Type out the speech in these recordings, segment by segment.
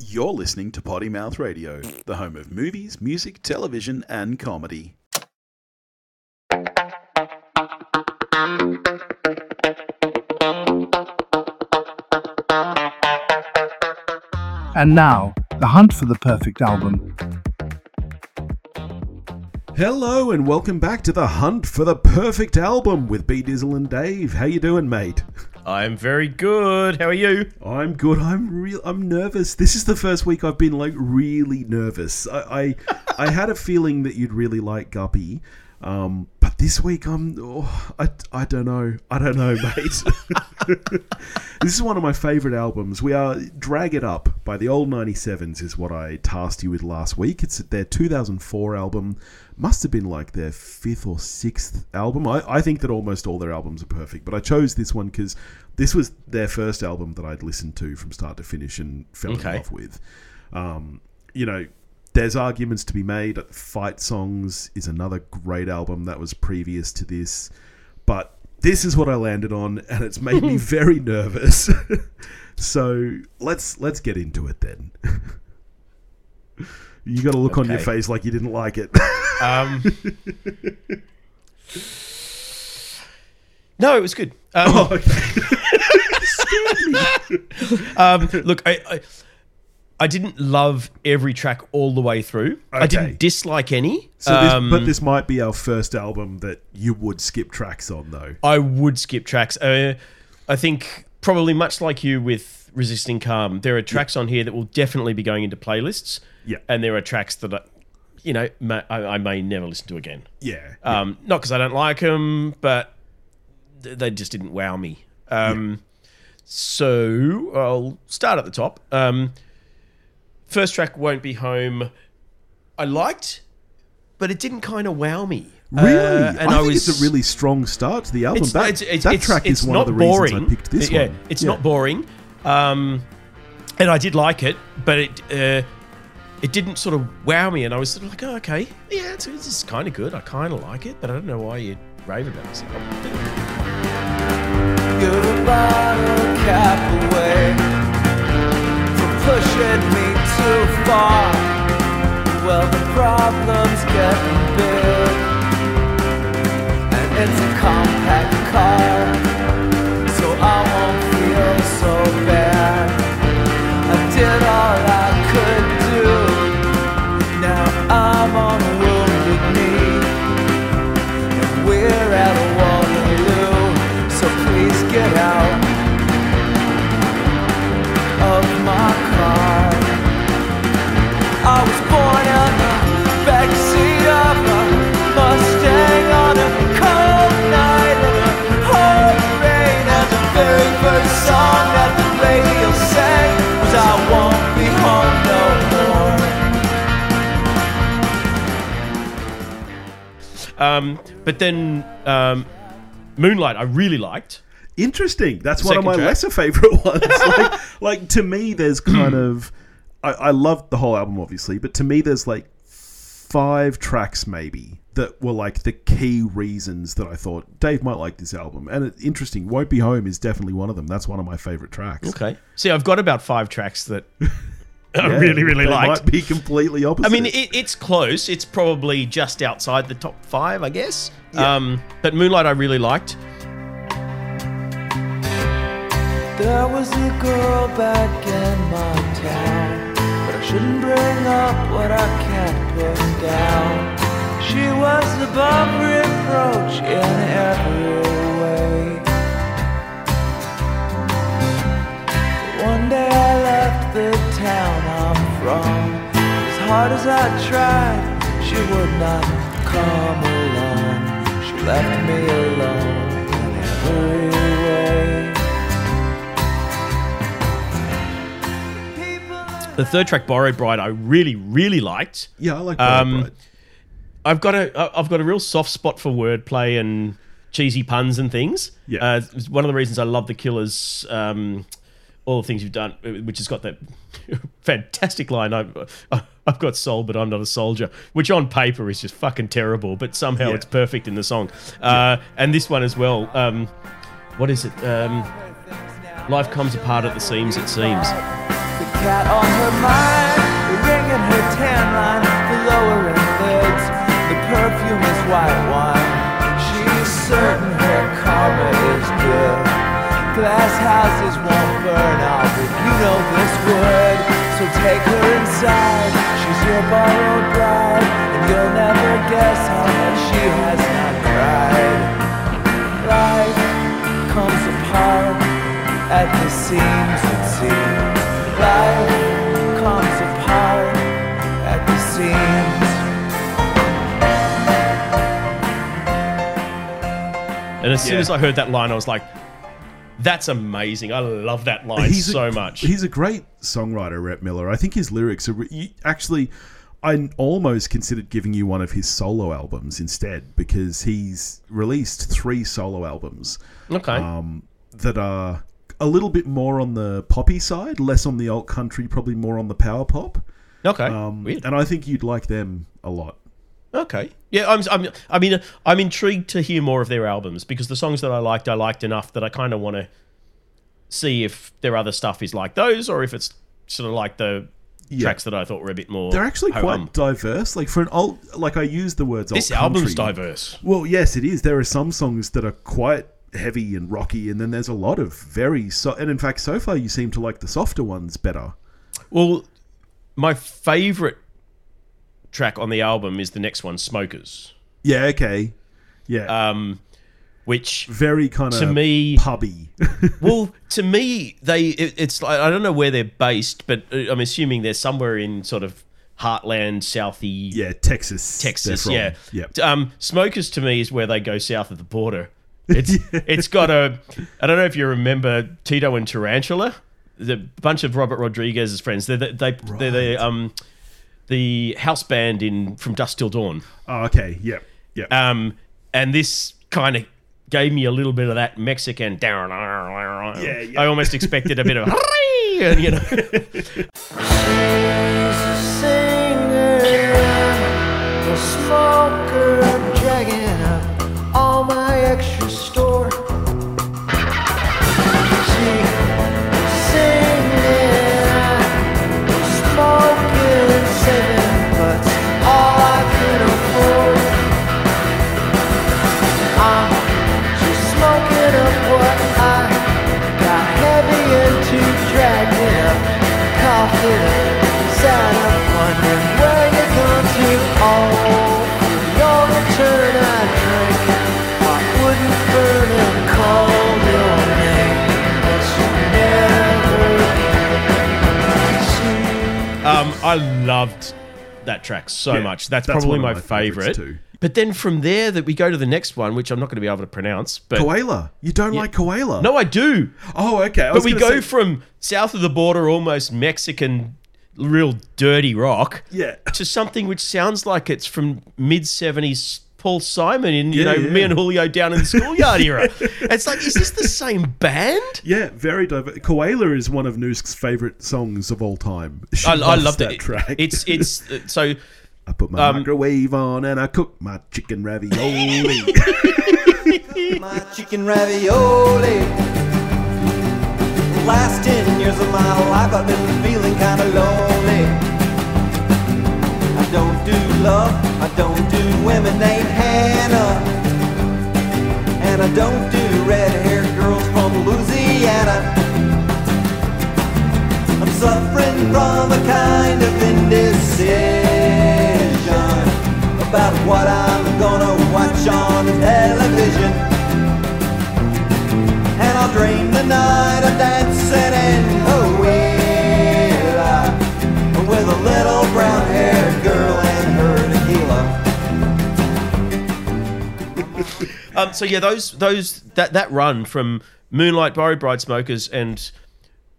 You're listening to Poddy Mouth Radio, the home of movies, music, television, and comedy. And now, the hunt for the perfect album. Hello and welcome back to the hunt for the perfect album with B Dizzle and Dave. How you doing, mate? I'm very good. How are you? I'm good. I'm real. I'm nervous. This is the first week I've been like really nervous. I I, I had a feeling that you'd really like Guppy, um, but this week I'm. Oh, I I don't know. I don't know, mate. this is one of my favorite albums. We are Drag It Up by the Old 97s is what I tasked you with last week. It's their 2004 album. Must have been like their fifth or sixth album. I, I think that almost all their albums are perfect, but I chose this one because this was their first album that I'd listened to from start to finish and fell in love with. Um, you know, there's arguments to be made. Fight Songs is another great album that was previous to this, but this is what I landed on, and it's made me very nervous. so let's let's get into it then. you got to look on your face like you didn't like it. Um, no, it was good. Um, oh, okay. um, look, I, I I didn't love every track all the way through. I didn't dislike any. So this, Um, but this might be our first album that you would skip tracks on, though. I would skip tracks. Uh, I think probably much like you with Resisting Calm, there are tracks on here that will definitely be going into playlists. Yeah. and there are tracks that I, you know may, I, I may never listen to again. Yeah. Um, not because I don't like them, but they just didn't wow me. Um, So I'll start at the top. Um, first track won't be home. I liked, but it didn't kind of wow me. Really? Uh, and I, I, think was it's a really strong start to the album. it's, that it's, it's, that track it's is one of the boring. reasons I picked this one. yeah, one. It's not boring. Um, and I did like it, but it uh, it didn't sort of wow me, and I was sort of like, oh, okay, yeah, it's, it's kind of good. I kind of like it, but I don't know why you rave about this. You're cap away from pushing me too far. Well, the problem's getting big, and it's a compact car, Um, but then um, Moonlight, I really liked. Interesting. That's one of my track. lesser favorite ones. like, like to me, there's kind of I, I love the whole album, obviously, but to me, there's like five tracks maybe that were like the key reasons that I thought Dave might like this album. And it, interesting, "Won't Be Home" is definitely one of them. That's one of my favorite tracks. Okay. See, I've got about five tracks that I Yeah, really, really they liked. Might be completely opposite. I mean, it, it's close. It's probably just outside the top five, I guess. Um, but Moonlight, I really liked. There was a girl back in my town, but I shouldn't bring up what I can't put down. She was above As I tried, she would not come along. She left me alone in every way. The third track, Borrowed Bride, I really, really liked. yeah, I like Um, Bride. I've got a, I- I've got a real soft spot for wordplay and cheesy puns and things. Yeah. Uh, one of the reasons I love the Killers. Um, all the things you've done, which has got that fantastic line. I've, I've got soul, but I'm not a soldier, which on paper is just fucking terrible, but somehow Yeah. it's perfect in the song. Uh, And this one as well. Um, what is it? Um, life comes apart at the seams. It seems. The cat on her mind, the ring in her tan line, the lowering lids, the perfume is white wine. Glass houses won't burn out, but you know this would. So take her inside, she's your borrowed bride, and you'll never guess how much she has not cried. Life comes apart at the seams, it seems. Life comes apart at the seams. And as soon Yeah. as I heard that line, I was like, "That's amazing! I love that line he's so a, much." He's a great songwriter, Rhett Miller. I think his lyrics are re- actually. I almost considered giving you one of his solo albums instead because he's released three solo albums okay. um, that are a little bit more on the poppy side, less on the alt country, probably more on the power pop. okay. Um, Weird. and I think you'd like them a lot. Okay. Yeah, I'm, I'm. I mean, I'm intrigued to hear more of their albums because the songs that I liked, I liked enough that I kind of want to see if their other stuff is like those or if it's sort of like the Yeah. tracks that I thought were a bit more. They're actually quite diverse. Like for an old, like I use the words. This album's diverse. Well, yes, it is. There are some songs that are quite heavy and rocky, and then there's a lot of very so. And in fact, so far you seem to like the softer ones better. Well, my favorite track on the album is the next one, "Smokers," Yeah. Okay. Yeah. um, which very kind of to me pubby. well, to me, they it, it's like I don't know where they're based, but uh, I'm assuming they're somewhere in sort of heartland, southy yeah, Texas. Texas. Yeah. Yeah. Um, Smokers to me is where they go south of the border. It's it's got a I don't know if you remember Tito and Tarantula, the bunch of Robert Rodriguez's friends. They're the, they they're the um the house band in from Dusk Till Dawn. Oh, okay. Yeah. Yeah. Um, and this kind of gave me a little bit of that Mexican. Yeah, yeah. I almost expected a bit of and, you know. I loved that track so Yeah, much. That's, that's probably my my favorite. too. But then from there, that we go to the next one, which I'm not going to be able to pronounce. But Koala. You don't like Koala? no, I do. Oh, okay. But we go say- from south of the border, almost Mexican, real dirty rock, Yeah. to something which sounds like it's from mid '70s. Paul Simon in you Yeah, know yeah. me and Julio down in the schoolyard era. It's like, is this the same band? Yeah, very diverse. Koala is one of Noosk's favorite songs of all time. She I, I loves loved that it. track. It's it's uh, so I put my um, microwave on and I cook my chicken ravioli. my chicken ravioli. Last ten years of my life, I've been feeling kinda lonely. I don't do love, I don't do women named Hannah, and I don't do red-haired girls from Louisiana. I'm suffering from a kind of indecision about what I'm gonna watch on television. And I'll dream the night of dancing in Um, so yeah, those those that that run from Moonlight, Borrowed Bride Smokers, and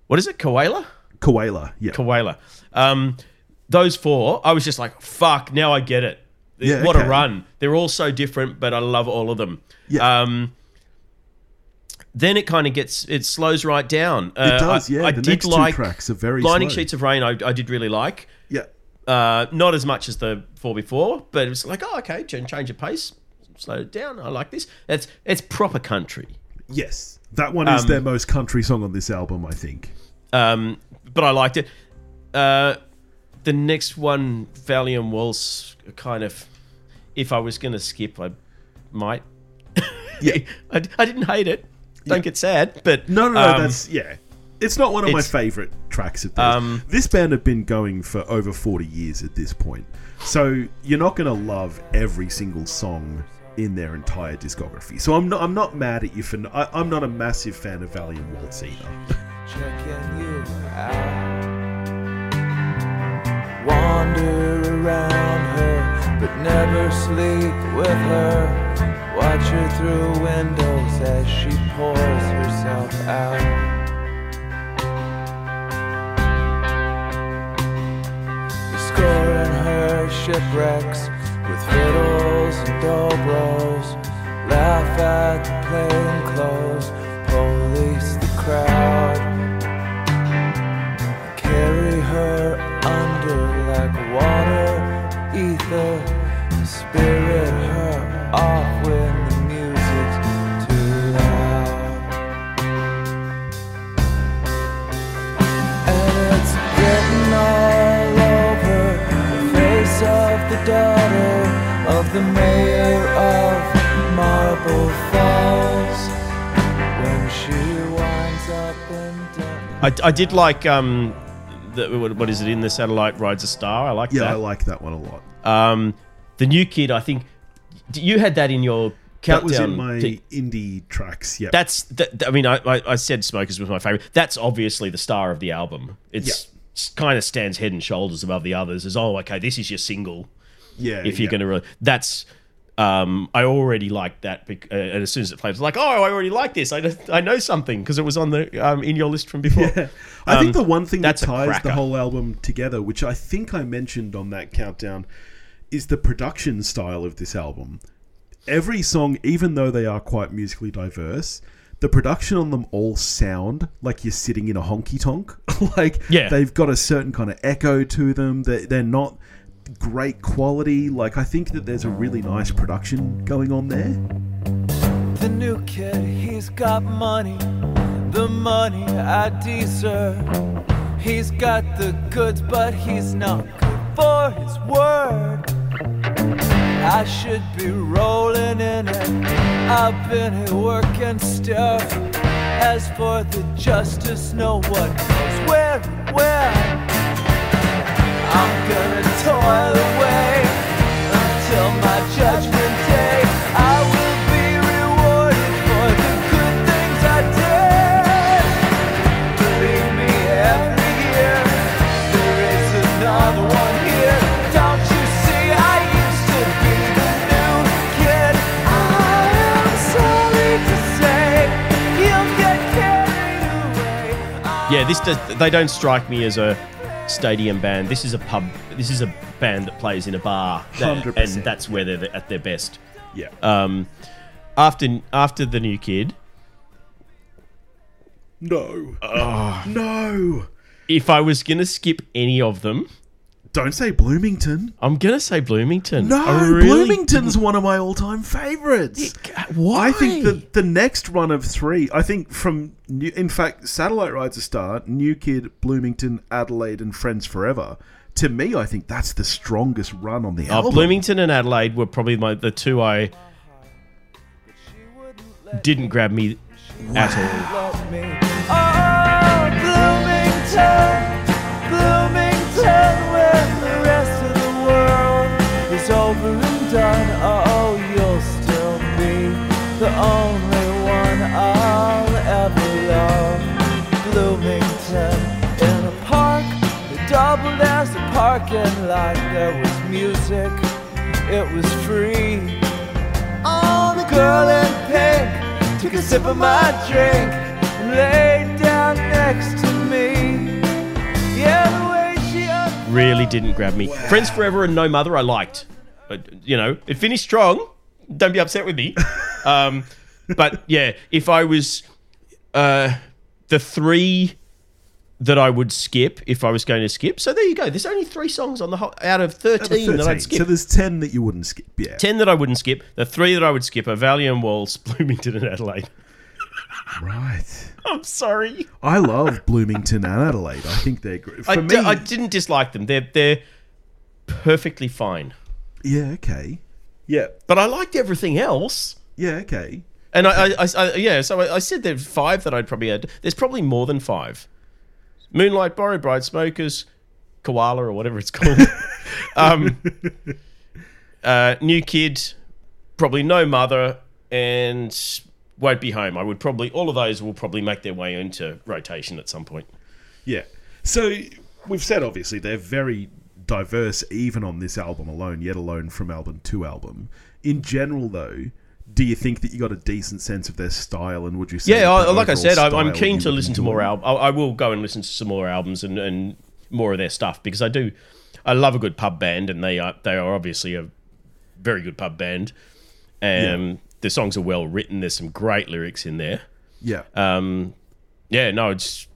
what is it, Koala? Koala, yeah. Koala. Um, those four, I was just like, fuck. Now I get it. Yeah, what okay. a run! They're all so different, but I love all of them. Yeah. Um, then it kind of gets it slows right down. Uh, it does, yeah. I the did next like two tracks are very Blinding slow. Sheets of Rain. I, I did really like. Yeah. Uh, not as much as the four before, but it was like, oh, okay, change, change of pace, slow it down. I like this. It's it's proper country. Yes, that one is Um, their most country song on this album, I think. Um, but I liked it. Uh, the next one, Valium Waltz, kind of. If I was going to skip, I might. Yeah. I, I didn't hate it. Don't Yeah. get sad, but No, no, no. um, that's yeah. It's not one of my favorite tracks of theirs. Um, this band have been going for over forty years at this point, so you're not going to love every single song in their entire discography. So I'm not. I'm not mad at you for. I, I'm not a massive fan of Valium Waltz either. checking you out. Wander around her, but never sleep with her. Watch her through windows as she pours herself out. Scoring her shipwrecks fiddles and dobros. Laugh at the plain clothes, police the crowd. Carry her under like water, ether. Spirit her off when I, I did like um, the, what, what is it in the satellite rides a star? I like that. Yeah, that. I like that one a lot. um, the new kid. I think you had that in your countdown. That was in my thing. indie tracks. Yeah, That's that, I mean, I, I, I said Smokers was my favorite. That's obviously the star of the album. It's kind of stands head and shoulders above the others. As oh, okay, this is your single. yeah. If you're yeah. going to, re- that's. Um, I already liked that, bec- uh, and as soon as it played, I was like, "Oh, I already like this. I, know- I know something because it was on the um, in your list from before." Yeah. I think Um, the one thing that ties the whole album together, which I think I mentioned on that countdown, is the production style of this album. Every song, even though they are quite musically diverse, the production on them all sound like you're sitting in a honky tonk. like Yeah. they've got a certain kind of echo to them. They, they're not great quality. Like I think that there's a really nice production going on there. The new kid, he's got money, the money I deserve. He's got the goods, but he's not good for his word. I should be rolling in it. I've been. As for the justice, no one knows where and Yeah, this does. They don't strike me as a stadium band. This is a pub. This is a band that plays in a bar, That- 100%. and that's where they're at their best. Yeah. Um, after after the new kid, no. no. if I was gonna skip any of them, Don't say Bloomington. I'm gonna say Bloomington. No, I really Bloomington's one of my all-time favorites. didn't- Why? I think that the next run of three, I think from, New, in fact, Satellite Rides a Star, New Kid, Bloomington, Adelaide, and Friends Forever. To me, I think that's the strongest run on the Uh, album. Bloomington and Adelaide were probably my the two I didn't grab me at all. As a parking lot. There was music, it was free. Oh, the girl in pink took a sip of my drink and laid down next to me. Yeah, the way she Really didn't grab me. Friends Forever and No Mother I liked. But, you know, it finished strong. Don't be upset with me. Um, but yeah, if I was uh, the three that I would skip if I was going to skip. So there you go. There's only three songs on the whole out of 13, Out of that I'd skip. So there's 10 that you wouldn't skip. Yeah. 10 that I wouldn't skip. The three that I would skip are Valium Waltz, Bloomington, and Adelaide. Right. I'm sorry. I love Bloomington and Adelaide. I think they're great. For I, me, d- I didn't dislike them. They're they're perfectly fine. yeah, okay. Yeah, But I liked everything else. yeah, okay. And I, I, I, I yeah, so I, I said there's five that I'd probably add. There's probably more than five. Moonlight, Borrowed Bride, Smokers, Koala, or whatever it's called. um, uh, new Kid, probably No Mother, and Won't Be Home. I would probably, all of those will probably make their way into rotation at some point. Yeah. So we've said obviously they're very diverse, even on this album alone, yet alone from album to album. In general, though, do you think that you got a decent sense of their style, and would you say? Yeah, I, like I said, I, I'm keen to listen to more albums. I, I will go and listen to some more albums and, and more of their stuff because I do. I love a good pub band, and they are they are obviously a very good pub band. And the songs are well written. There's some great lyrics in there. Yeah. Um, yeah, no, it's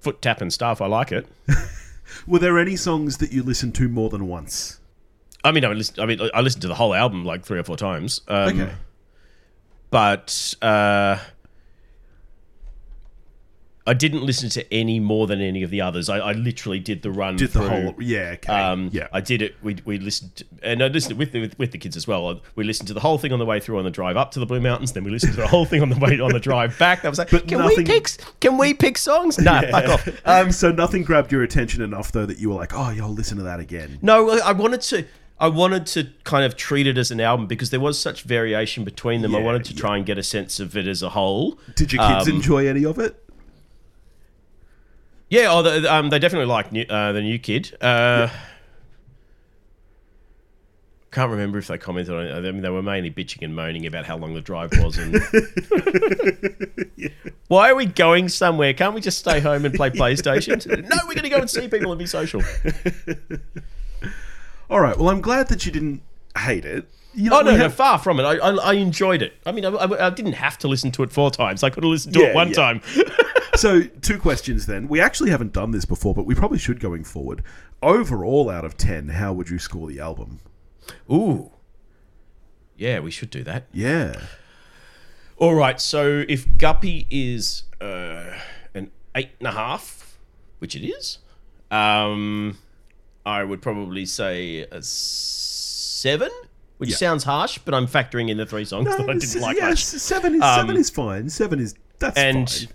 foot tapping stuff. I like it. Were there any songs that you listened to more than once? I mean, I listen. I mean, I listened to the whole album like three or four times. Um, Okay. But uh, I didn't listen to any more than any of the others. I, I literally did the run. Did the whole? Yeah. Okay. Um, yeah. I did it. We, we listened, to, and I listened with the, with, with the kids as well. We listened to the whole thing on the way through on the drive up to the Blue Mountains. Then we listened to the whole thing on the way on the drive back. I was like, But can nothing- we pick? Can we pick songs? No, fuck off. Um, so nothing grabbed your attention enough though that you were like, oh, yeah, I'll listen to that again. No, I wanted to. I wanted to kind of treat it as an album because there was such variation between them. I wanted to yeah. try and get a sense of it as a whole. Did your kids Um, enjoy any of it? Yeah, oh, the, um, they definitely like new, uh, the new kid. Uh, Can't remember if they commented on it. I mean, they were mainly bitching and moaning about how long the drive was. And why are we going somewhere? Can't we just stay home and play PlayStation? no, we're going to go and see people and be social. All right. Well, I'm glad that you didn't hate it. You know, Oh no, we no, far from it. I, I, I enjoyed it. I mean, I, I, didn't have to listen to it four times. I could have listened to Yeah, it one yeah. time. So, two questions then. We actually haven't done this before, but we probably should going forward. Overall, out of 10, how would you score the album? Ooh, yeah, we should do that. Yeah. All right, so if Guppy is uh, an eight and a half, which it is, um, I would probably say a seven, which Yeah. sounds harsh, but I'm factoring in the three songs that I didn't like yeah, much. Seven is, Um, seven is fine. Seven is. That's and fine.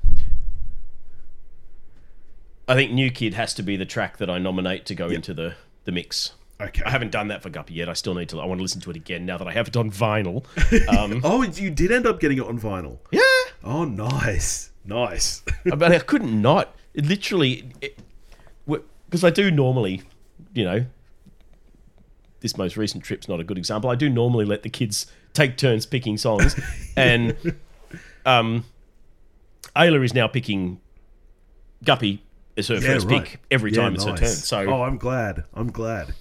I think New Kid has to be the track that I nominate to go into the, the mix. Okay. I haven't done that for Guppy yet. I still need to. I want to listen to it again now that I have it on vinyl. Um, Oh, you did end up getting it on vinyl. yeah, Oh, nice. Nice. but I couldn't not. It literally, because I do normally, you know, this most recent trip's not a good example. I do normally let the kids take turns picking songs, and um, Ayla is now picking Guppy as her first right. pick every Yeah, time it's her turn. So oh, I'm glad. I'm glad.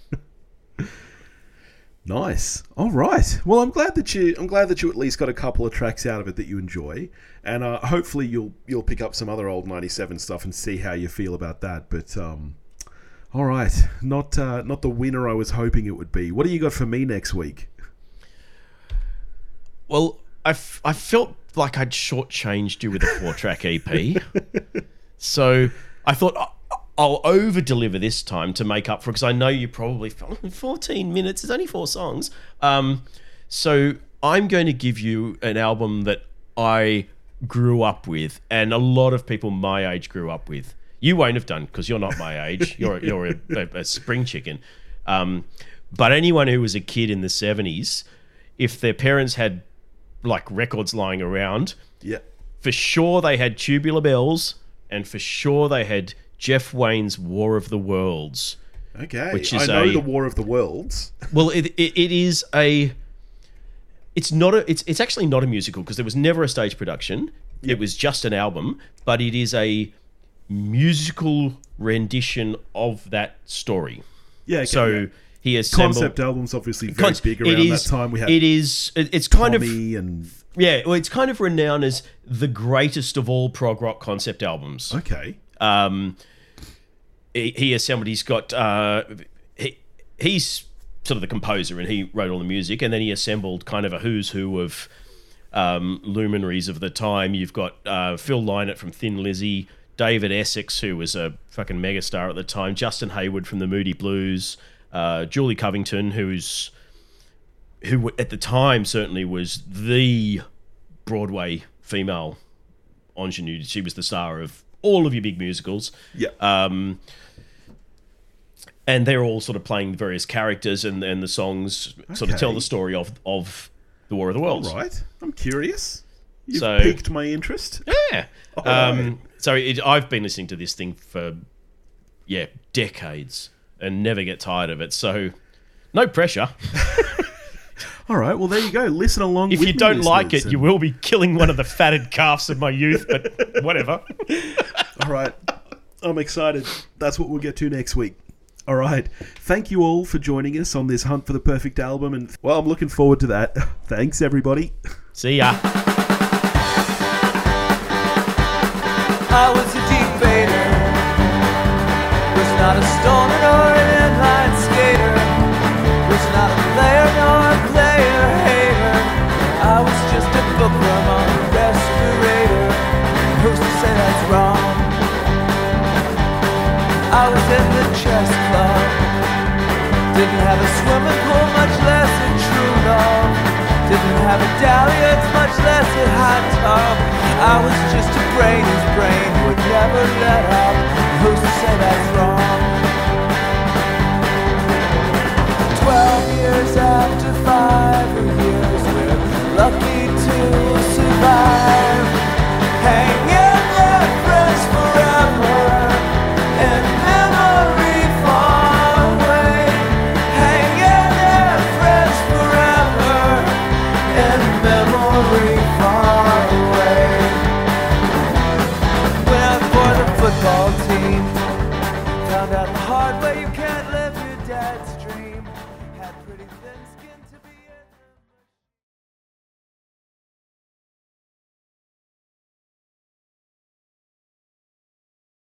nice. All right. Well, I'm glad that you. I'm glad that you at least got a couple of tracks out of it that you enjoy, and uh, hopefully you'll you'll pick up some other old '97 stuff and see how you feel about that. But um, all right, not uh, not the winner I was hoping it would be. What do you got for me next week? Well, I, f- I felt like I'd shortchanged you with a four track EP. so I thought "I- I'll over deliver this time to make up for it because I know you probably felt 14 minutes. It's only four songs. Um, so I'm going to give you an album that I grew up with and a lot of people my age grew up with. You won't have done because you're not my age. You're, you're a, a, a spring chicken. Um, but anyone who was a kid in the 70s, if their parents had like records lying around, Yeah. for sure they had Tubular Bells, and for sure they had Jeff Wayne's War of the Worlds. Okay. Which I know a- the War of the Worlds. Well, it, it, it is a. It's not a. It's it's actually not a musical because there was never a stage production. It was just an album, but it is a musical rendition of that story. Yeah. Okay, So yeah. he assembled concept albums obviously very Con- big around is- that time. We had it is. It's kind of and yeah. Well, it's kind of renowned as the greatest of all prog rock concept albums. okay. Um, he, he assembled. He's got. Uh, he he's sort of the composer, and he wrote all the music, and then he assembled kind of a who's who of um, luminaries of the time. You've got uh, Phil Lynott from Thin Lizzy, David Essex, who was a fucking megastar at the time, Justin Hayward from the Moody Blues, uh, Julie Covington, who's who at the time certainly was the Broadway female ingenue. She was the star of all of your big musicals. Yeah. Um, and they're all sort of playing various characters, and, and the songs sort of tell the story of of the War of the Worlds. All right. I'm curious. You've So- piqued my interest. Yeah. Um, right. So it, I've been listening to this thing for yeah decades and never get tired of it. So no pressure. All right. Well, there you go. Listen along. If you don't like it, you will be killing one of the fatted calves of my youth. But whatever. All right. I'm excited. That's what we'll get to next week. All right. Thank you all for joining us on this hunt for the perfect album. And, well, I'm looking forward to that. Thanks, everybody. See ya. I was a debater. Was not a stoner or an inline skater. Was not a player nor a player hater. I was just a bookworm on a respirator. Who's to say that's wrong? I was in the chess club. Didn't have a swimming pool, have a dalliance, much less a hot tub. I was just a brain whose brain would never let up. To say that's wrong?